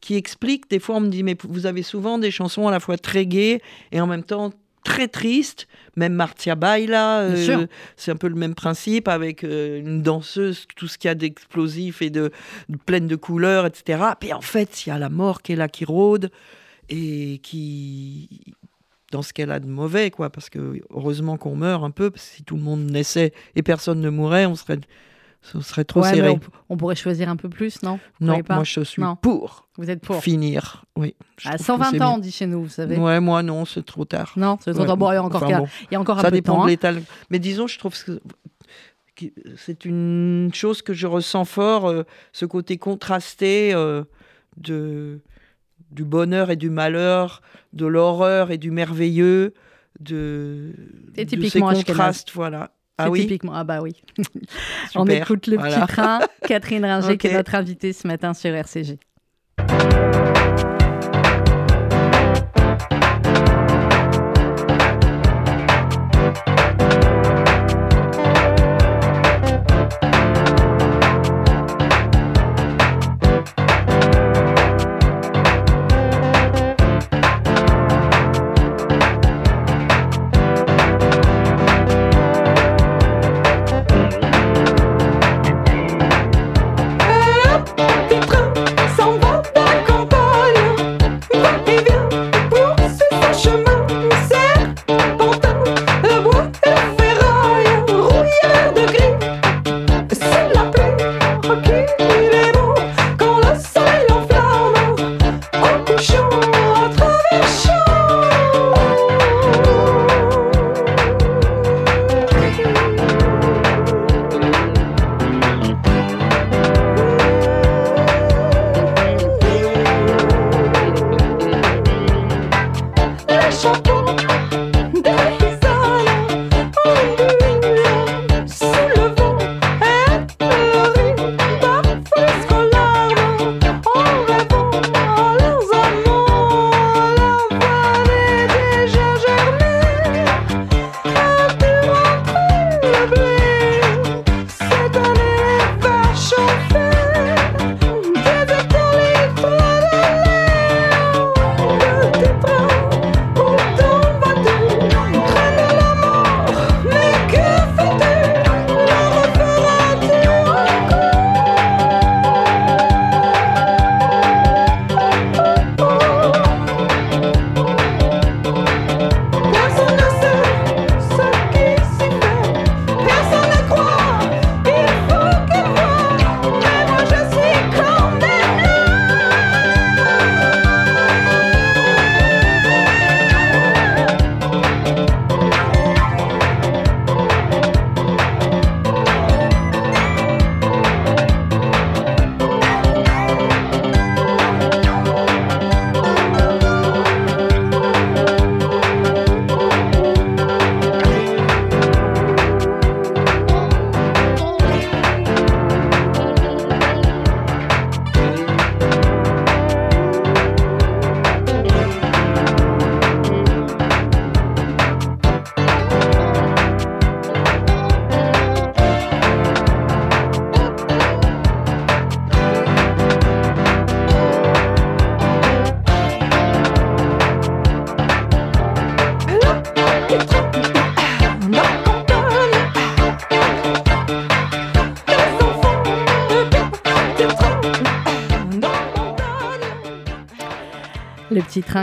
qui, explique. Des fois, on me dit mais vous avez souvent des chansons à la fois très gaies et en même temps très tristes. Même Martia Baila, sûr. c'est un peu le même principe avec euh, une danseuse, tout ce qu'il y a d'explosif et de, de pleine de couleurs, etc. Puis en fait, il y a la mort qui est là, qui rôde et qui dans ce qu'elle a de mauvais, quoi, parce que heureusement qu'on meurt un peu, parce que si tout le monde naissait et personne ne mourait, on serait, on serait trop Ouais, serré. on, on pourrait choisir un peu plus, non? Vous Non, pas? moi je suis Non. pour, Vous êtes pour finir. Oui. À trouve que 120 c'est ans, on dit chez nous, vous savez. Ouais, moi non, c'est trop tard. Non, c'est trop Ouais, tard. Bon, il y a encore, enfin, bon, il y a encore un ça peu de dépend temps. de hein. l'état. Mais disons, je trouve que c'est une chose que je ressens fort, euh, ce côté contrasté euh, de du bonheur et du malheur, de l'horreur et du merveilleux, de, C'est de ces typiquement contrastes, voilà. C'est Ah oui, typiquement. Ah bah oui. on écoute le voilà. petit train. Catherine Ringer, qui est notre invitée ce matin sur RCG.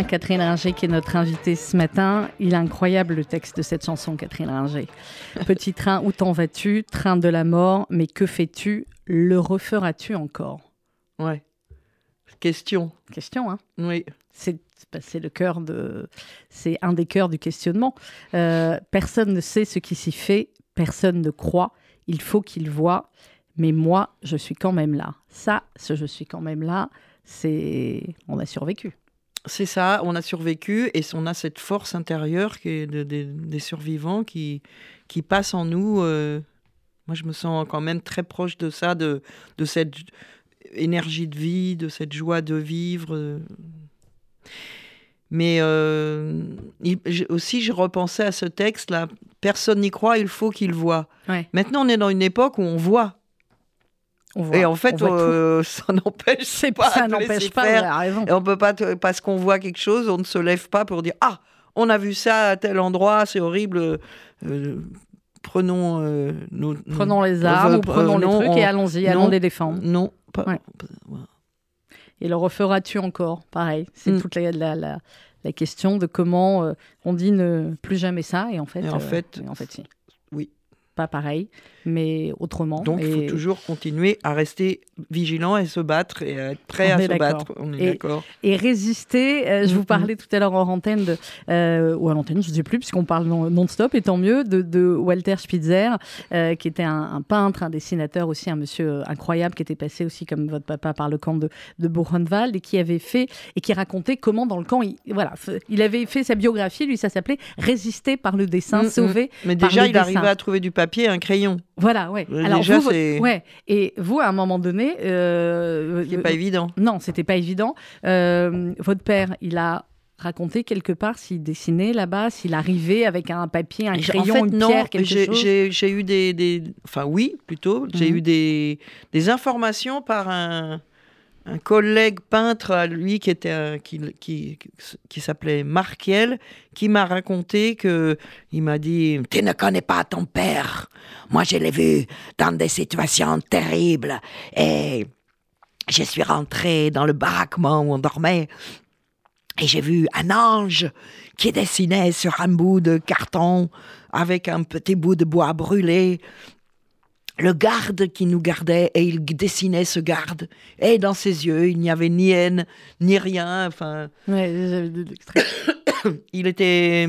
Catherine Ringer, qui est notre invitée ce matin. Il est incroyable le texte de cette chanson, Catherine Ringer. Petit train, où t'en vas-tu? Train de la mort, mais que fais-tu? Le referas-tu encore? Ouais. Question. Question, hein Oui. C'est c'est le cœur de, c'est un des cœurs du questionnement. Euh, personne ne sait ce qui s'y fait, personne ne croit. Il faut qu'il voit, mais moi, je suis quand même là. Ça, ce je suis quand même là, c'est, on a survécu. C'est ça, on a survécu et on a cette force intérieure qui est de- de- des survivants qui, qui passe en nous. euh, moi, je me sens quand même très proche de ça, de, de cette énergie de vie, de cette joie de vivre. euh. Mais euh, il- aussi, je repensais à ce texte-là. Personne n'y croit, il faut qu'il voit. Ouais. Maintenant, on est dans une époque où on voit. On voit, et en fait, on euh, ça n'empêche pas ça de n'empêche pas, faire. raison. Et on peut pas, parce qu'on voit quelque chose, on ne se lève pas pour dire Ah, on a vu ça à tel endroit, c'est horrible. euh, prenons euh, nos. Prenons les armes ou pre- prenons non, les trucs on- et allons-y, allons les défendre. Non, pas. Ouais. Et le referas-tu encore? Pareil, c'est Mm. toute la, la, la- la question de comment euh, on dit ne plus jamais ça et en fait, Et en euh, fait, et en fait si. Pas pareil, mais autrement. Donc, il Et- faut toujours continuer à rester vigilant et se battre et être prêt On à se battre. On est d'accord. et résister. euh, je vous Mhm. parlais tout à l'heure en antenne, de, euh, ou à l'antenne, je ne sais plus, puisqu'on parle non- non-stop, et tant mieux, de, de Walter Spitzer, euh, qui était un, un peintre, un dessinateur aussi, un monsieur incroyable, qui était passé aussi comme votre papa par le camp de, de Buchenwald, et qui avait fait, et qui racontait comment dans le camp, il, voilà, il avait fait sa biographie, lui, ça s'appelait Résister par le dessin, Mhm. sauver. Mais par déjà, le il dessin. arrivait à trouver du papier et un crayon. Voilà, ouais. Alors, déjà, vous, ouais. Et vous, à un moment donné, euh, Ce qui n'est pas évident. non, c'était pas évident. Euh, votre père, il a raconté quelque part s'il dessinait là-bas, s'il arrivait avec un papier, un crayon, en fait, une non, pierre, quelque chose. j'ai eu des, des- Enfin, oui, plutôt. J'ai Mhm. eu des, des informations par un, un collègue peintre à lui qui, était, un- qui, qui, qui s'appelait Markiel, qui m'a raconté que. Il m'a dit Tu ne connais pas ton père. Moi, je l'ai vu dans des situations terribles. Et je suis rentré dans le baraquement où on dormait. Et j'ai vu un ange qui dessinait sur un bout de carton avec un petit bout de bois brûlé le garde qui nous gardait et il dessinait ce garde. Et dans ses yeux, il n'y avait ni haine, ni rien. Enfin, il était.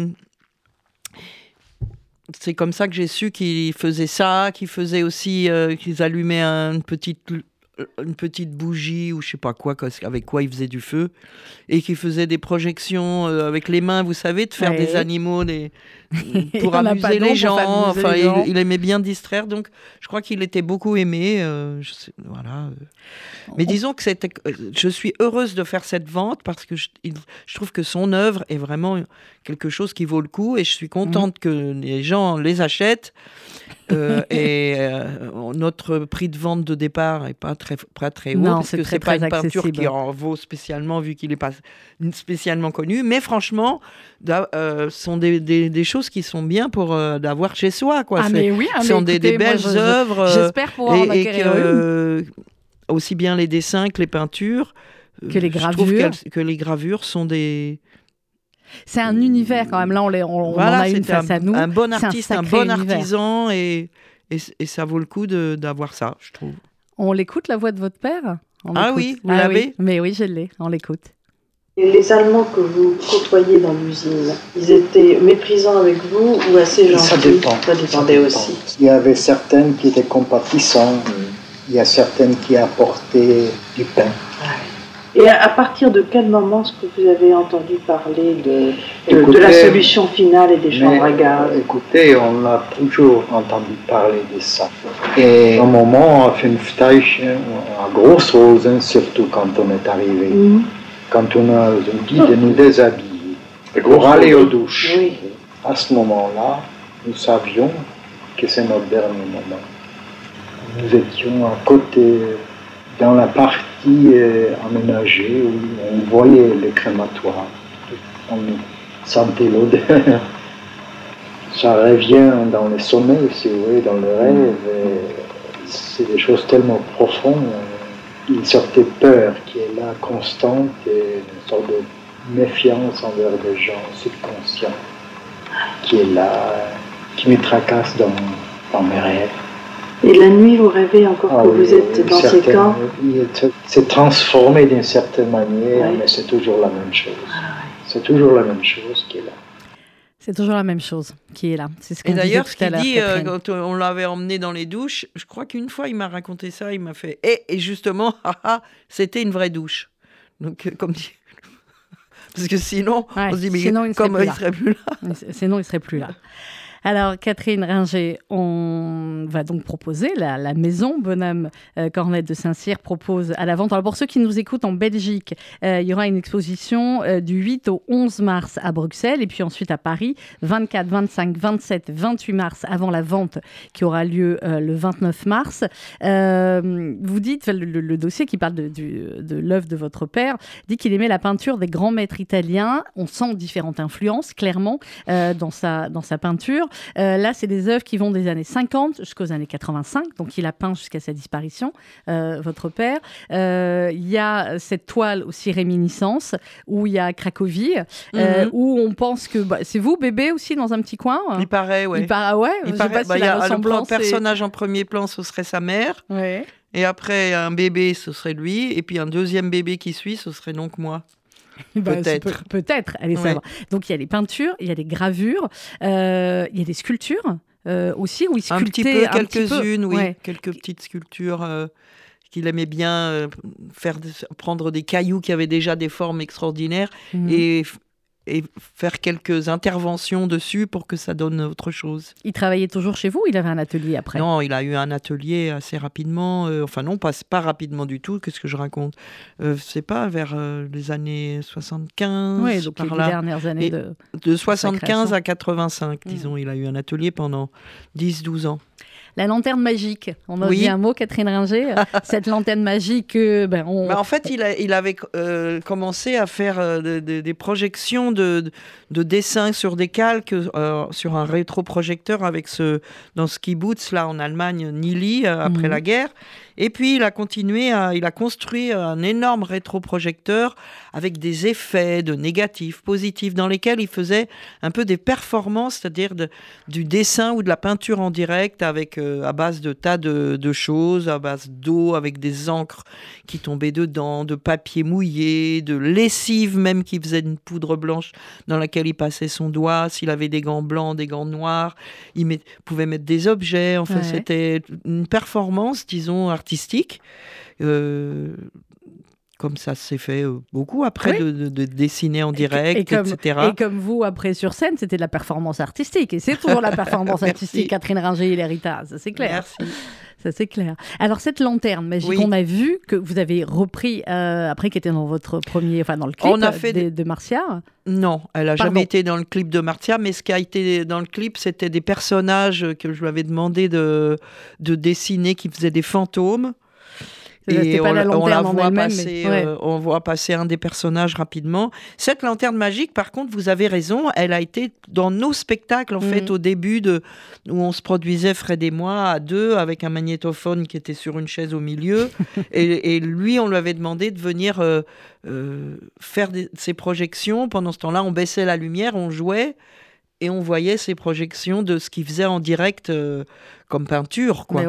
C'est comme ça que j'ai su qu'il faisait ça, qu'il faisait aussi, euh, qu'ils allumaient une petite une petite bougie ou je sais pas quoi, avec quoi il faisait du feu, et qui faisait des projections euh, avec les mains, vous savez, de faire des animaux des, pour amuser les gens. enfin, il, aimait bien distraire, donc je crois qu'il était beaucoup aimé. Euh, je voilà. Euh. Mais disons que c'était, je suis heureuse de faire cette vente parce que je, je, trouve que son œuvre est vraiment quelque chose qui vaut le coup, et je suis contente mmh. que les gens les achètent. Euh, et euh, notre prix de vente de départ n'est pas très, pas très haut, parce que c'est pas une peinture qui en vaut spécialement, vu qu'il n'est pas spécialement connu. Mais franchement, euh, sont des, des, choses qui sont bien pour d'avoir chez soi. Quoi. Ah, mais oui, ah, sont des, belles œuvres. J'espère pouvoir et, en que, Aussi bien les dessins que les peintures. Que les gravures. que les gravures sont des c'est un univers quand même. Là, on, on, en a une face à nous. Un bon artiste, un, bon artisan, et, et, ça vaut le coup d'avoir ça, je trouve. On l'écoute, la voix de votre père? Ah oui, vous ah l'avez? Mais oui, je l'ai, on l'écoute. Les Allemands que vous côtoyez dans l'usine, ils étaient méprisants avec vous ou assez gentils? Ça dépend. Ça dépendait aussi. Il y avait certaines qui étaient compatissantes. Il y a certaines qui apportaient du pain. Et à, partir de quel moment est-ce que vous avez entendu parler de, de, la solution finale et des chambres à gaz Écoutez, on a toujours entendu parler de ça. Et au moment, on a fait une ftage à grosse rose, surtout quand on est arrivé. Mhm. Quand on a dit de nous déshabiller pour aller aux douches. À ce moment-là, nous savions que c'est notre dernier moment. Nous étions à côté dans la partie euh, aménagée où on voyait les crématoires. On sentait l'odeur. Ça revient dans le sommeil, si vous voulez, dans le rêve. C'est des choses tellement profondes. Une sorte de peur qui est là, constante, une sorte de méfiance envers des gens subconscients qui est là, qui me tracasse dans mes rêves. Et la nuit, vous rêvez encore ah que vous êtes dans ces camps C'est transformé d'une certaine manière, mais c'est toujours la même chose. Ah c'est toujours la même chose qui est là. C'est toujours la même chose qui est là. C'est ce Et d'ailleurs, ce qu'il dit, euh, quand on l'avait emmené dans les douches, je crois qu'une fois, il m'a raconté ça, il m'a fait Et, et justement, ah, ah, c'était une vraie douche. Donc, euh, comme dit. Parce que sinon, on se dit, mais sinon, il comme il serait plus là? Sinon, il serait plus là. Alors, Catherine Ringer, on va donc proposer la, maison Bonhomme euh, Cornette de Saint-Cyr propose à la vente. Alors, pour ceux qui nous écoutent en Belgique, euh, il y aura une exposition euh, du 8 au 11 mars à Bruxelles et puis ensuite à Paris, 24, 25, 27, 28 mars avant la vente qui aura lieu le 29 mars. vous dites, le, dossier qui parle de, l'œuvre de votre père dit qu'il aimait la peinture des grands maîtres italiens. On sent différentes influences, clairement, dans sa peinture. Euh, là, c'est des œuvres qui vont des années 50 jusqu'aux années 85, donc il a peint jusqu'à sa disparition, euh, votre père. Euh, il y a cette toile aussi réminiscence, où il y a Cracovie, mhm. où on pense que bah, c'est vous, bébé, aussi, dans un petit coin Il paraît, ouais. Il paraît, ouais. Il paraît, bah, le personnage en premier plan, ce serait sa mère. Et après, un bébé, ce serait lui. Et puis un deuxième bébé qui suit, ce serait donc moi. Bah, peut-être. Peut-être, allez savoir. Donc il y a les peintures, il y a les gravures, euh, il y a des sculptures euh, aussi, où il un petit peu, quelques-unes, oui, quelques petites sculptures. Euh, qu'il aimait bien faire prendre des cailloux qui avaient déjà des formes extraordinaires mhm. et et faire quelques interventions dessus pour que ça donne autre chose. Il travaillait toujours chez vous il avait un atelier après? Non, il a eu un atelier assez rapidement. Euh, enfin non, pas, pas rapidement du tout. Qu'est-ce que je raconte? Euh, C'est pas vers euh, les années 75. Oui, donc les dernières années de... De 75 à 85, disons. Il a eu un atelier pendant 10-12 ans. La lanterne magique. On a dit un mot, Catherine Ringer. Cette lanterne magique. Euh, ben, bah, en fait, il, il avait euh, commencé à faire euh, des projections de, de, dessins sur des calques, sur un rétroprojecteur avec ce, dans ce kibbutz, là, en Allemagne, Nili, après mhm. la guerre. Et puis il a continué, il a construit un énorme rétroprojecteur avec des effets de négatifs, positifs, dans lesquels il faisait un peu des performances, c'est-à-dire du dessin ou de la peinture en direct avec euh, à base de tas de, choses, à base d'eau, avec des encres qui tombaient dedans, de papier mouillé, de lessive même qui faisait une poudre blanche dans laquelle il passait son doigt. S'il avait des gants blancs, des gants noirs, il pouvait mettre des objets. Enfin, c'était une performance, disons, artistique. Euh, comme ça s'est fait euh, beaucoup après de, dessiner en direct, etc. Et comme vous, après sur scène, c'était de la performance artistique. Et c'est toujours la performance artistique, Catherine Ringer et l'héritage, ça c'est clair. Merci. Ça c'est clair. Alors cette lanterne magique, on a vu que vous avez repris, euh, après qui était dans votre premier, enfin dans le clip de, de Marcia. Non, elle a jamais été dans le clip de Marcia, mais ce qui a été dans le clip, c'était des personnages que je lui avais demandé de, de dessiner qui faisaient des fantômes. Et on, la voit passer, euh, on voit passer un des personnages rapidement. Cette lanterne magique, par contre, vous avez raison, elle a été dans nos spectacles, en fait, mhm. au début de, où on se produisait, Fred et moi, à deux, avec un magnétophone qui était sur une chaise au milieu. et, lui, on lui avait demandé de venir euh, euh, faire ses projections. Pendant ce temps-là, on baissait la lumière, on jouait et on voyait ces projections de ce qu'il faisait en direct euh, comme peinture. Quoi.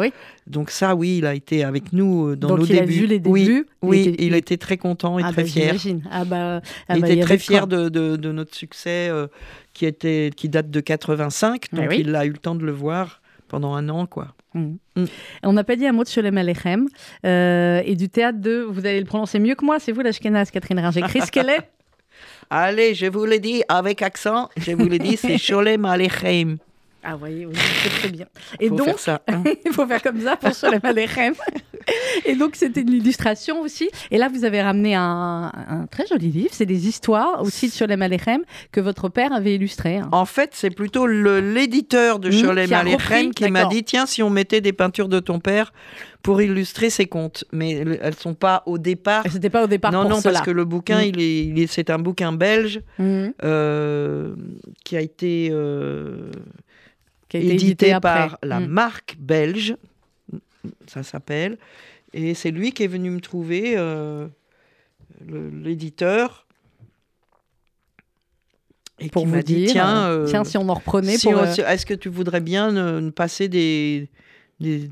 Donc ça, oui, il a été avec nous euh, dans nos il débuts. A vu les débuts. Oui, il, était... très content et ah très bah, fier. Ah bah, ah il bah, était très fier de, de, notre succès euh, qui, était, qui date de 85, donc il a eu le temps de le voir pendant un an. quoi. Mmh. Mmh. On n'a pas dit un mot de Sholem Alechem et du théâtre de, vous allez le prononcer mieux que moi, c'est vous la Catherine Ringer. Chris est Allez, je vous le dis avec accent, je vous le dis, c'est Sholem Alechem. Ah oui, oui c'est très bien. Et faut donc. Hein. il faut faire comme ça pour Sholem Alechem. Et donc, c'était une illustration aussi. Et là, vous avez ramené un, très joli livre. C'est des histoires aussi de Sholem Alechem que votre père avait illustré. Hein. En fait, c'est plutôt l'éditeur de mmh, Sholem Alechem qui m'a dit tiens, si on mettait des peintures de ton père pour illustrer ses contes. Mais elles sont pas au départ. C'était pas au départ Non, pour non, parce que le bouquin, mm. il est, c'est un bouquin belge mm. euh, qui a été, euh, qui a été édité, par la marque belge. Ça s'appelle. Et c'est lui qui est venu me trouver, euh, l'éditeur. Et pour qui m'a dit, tiens, tiens, si on en reprenait. Si Est-ce que tu voudrais bien passer des, des,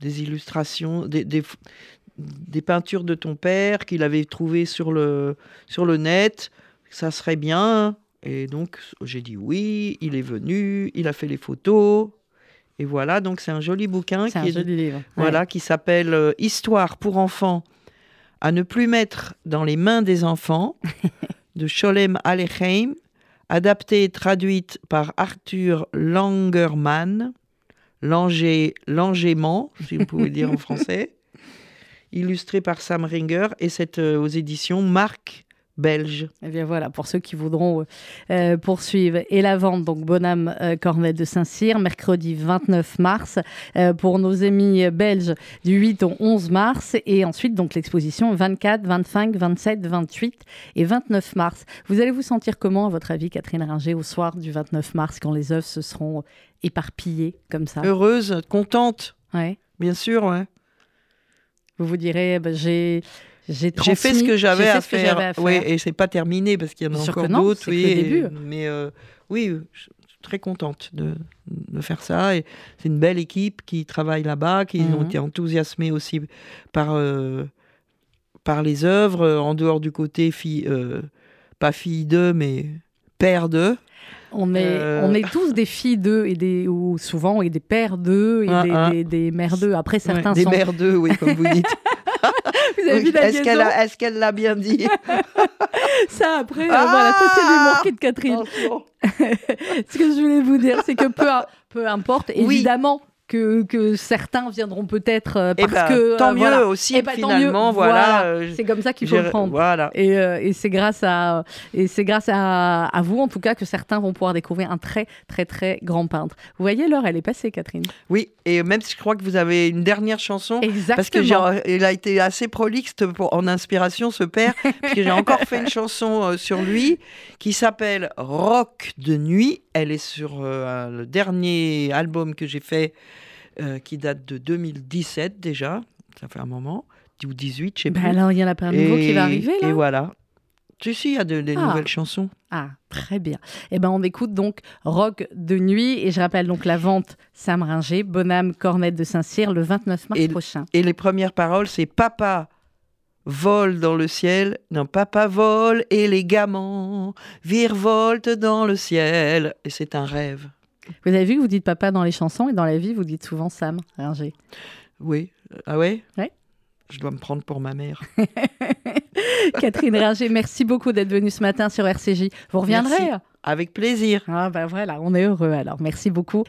des illustrations, des, des, peintures de ton père qu'il avait trouvées sur le, sur le net? Ça serait bien. Et donc, j'ai dit oui, il est venu, il a fait les photos. Et voilà, donc c'est un joli bouquin qui, livre. Voilà, qui s'appelle euh, Histoire pour enfants à ne plus mettre dans les mains des enfants de Sholem Alecheim, adapté et traduite par Arthur Langerman L'Angément, si vous pouvez dire en français, illustré par Sam Ringer, et c'est euh, aux éditions Marc belge. Et eh bien voilà, pour ceux qui voudront euh, poursuivre. Et la vente, donc Bonhomme euh, Cornet de Saint-Cyr, mercredi 29 mars, pour nos amis belges du 8 au 11 mars, et ensuite donc l'exposition 24, 25, 27, 28 et 29 mars. Vous allez vous sentir comment, à votre avis, Catherine Ringer, au soir du 29 mars, quand les œuvres se seront éparpillée comme ça? Heureuse, contente. Ouais. Bien sûr, ouais. Vous vous direz, bah, j'ai j'ai fait ce que j'avais à, faire. Oui, et c'est pas terminé parce qu'il y en a encore d'autres. Oui, début. mais euh, oui, je suis très contente de, de faire ça. Et c'est une belle équipe qui travaille là-bas, qui ont mhm. été enthousiasmés aussi par euh, par les œuvres en dehors du côté fille, euh, pas fille d'eux, mais père d'eux. On est, euh. on est tous des filles d'eux et des ou souvent et des pères d'eux et ah, des, ah. des, mères d'eux. Après certains des sont des mères d'eux, oui, comme vous dites. vous avez vu la Est-ce qu'elle est-ce qu'elle l'a bien dit Ça après, euh, voilà, ça c'est l'humour de Catherine. Ce que je voulais vous dire, c'est que peu, peu importe, évidemment que, que certains viendront peut-être euh, eh parce ben, que tant euh, mieux aussi eh ben, finalement voilà, euh, c'est comme ça qu'il faut le prendre. voilà. Et, et c'est grâce à et c'est grâce à, à, vous en tout cas que certains vont pouvoir découvrir un très très très grand peintre. Vous voyez l'heure elle est passée Catherine. Oui et même si je crois que vous avez une dernière chanson Exactement. parce que il a été assez prolixe pour, en inspiration ce père parce que j'ai encore fait une chanson sur lui qui s'appelle Rock de nuit. Elle est sur le dernier album que j'ai fait euh, qui date de 2017 déjà, ça fait un moment, ou 18, je sais ben plus. alors, il y en a pas un nouveau qui va arriver, là Et voilà. Tu sais, il y a de, des Ah. nouvelles chansons. Ah, très bien. Eh ben, on écoute donc Rock de nuit. Et je rappelle donc la vente Sam Ringer, Bonhomme Cornette de Saint-Cyr, le 29 mars Et- prochain. Et les premières paroles, c'est Papa vole dans le ciel. Non, Papa vole élégamment, virevolte dans le ciel. Et c'est un rêve. Vous avez vu que vous dites papa dans les chansons et dans la vie, vous dites souvent Sam Ringer. Oui. Ah ouais? Ouais. Je dois me prendre pour ma mère. Catherine Ringer, merci beaucoup d'être venue ce matin sur RCJ. Vous reviendrez Merci. Avec plaisir. Ah ben voilà, on est heureux alors. Merci beaucoup.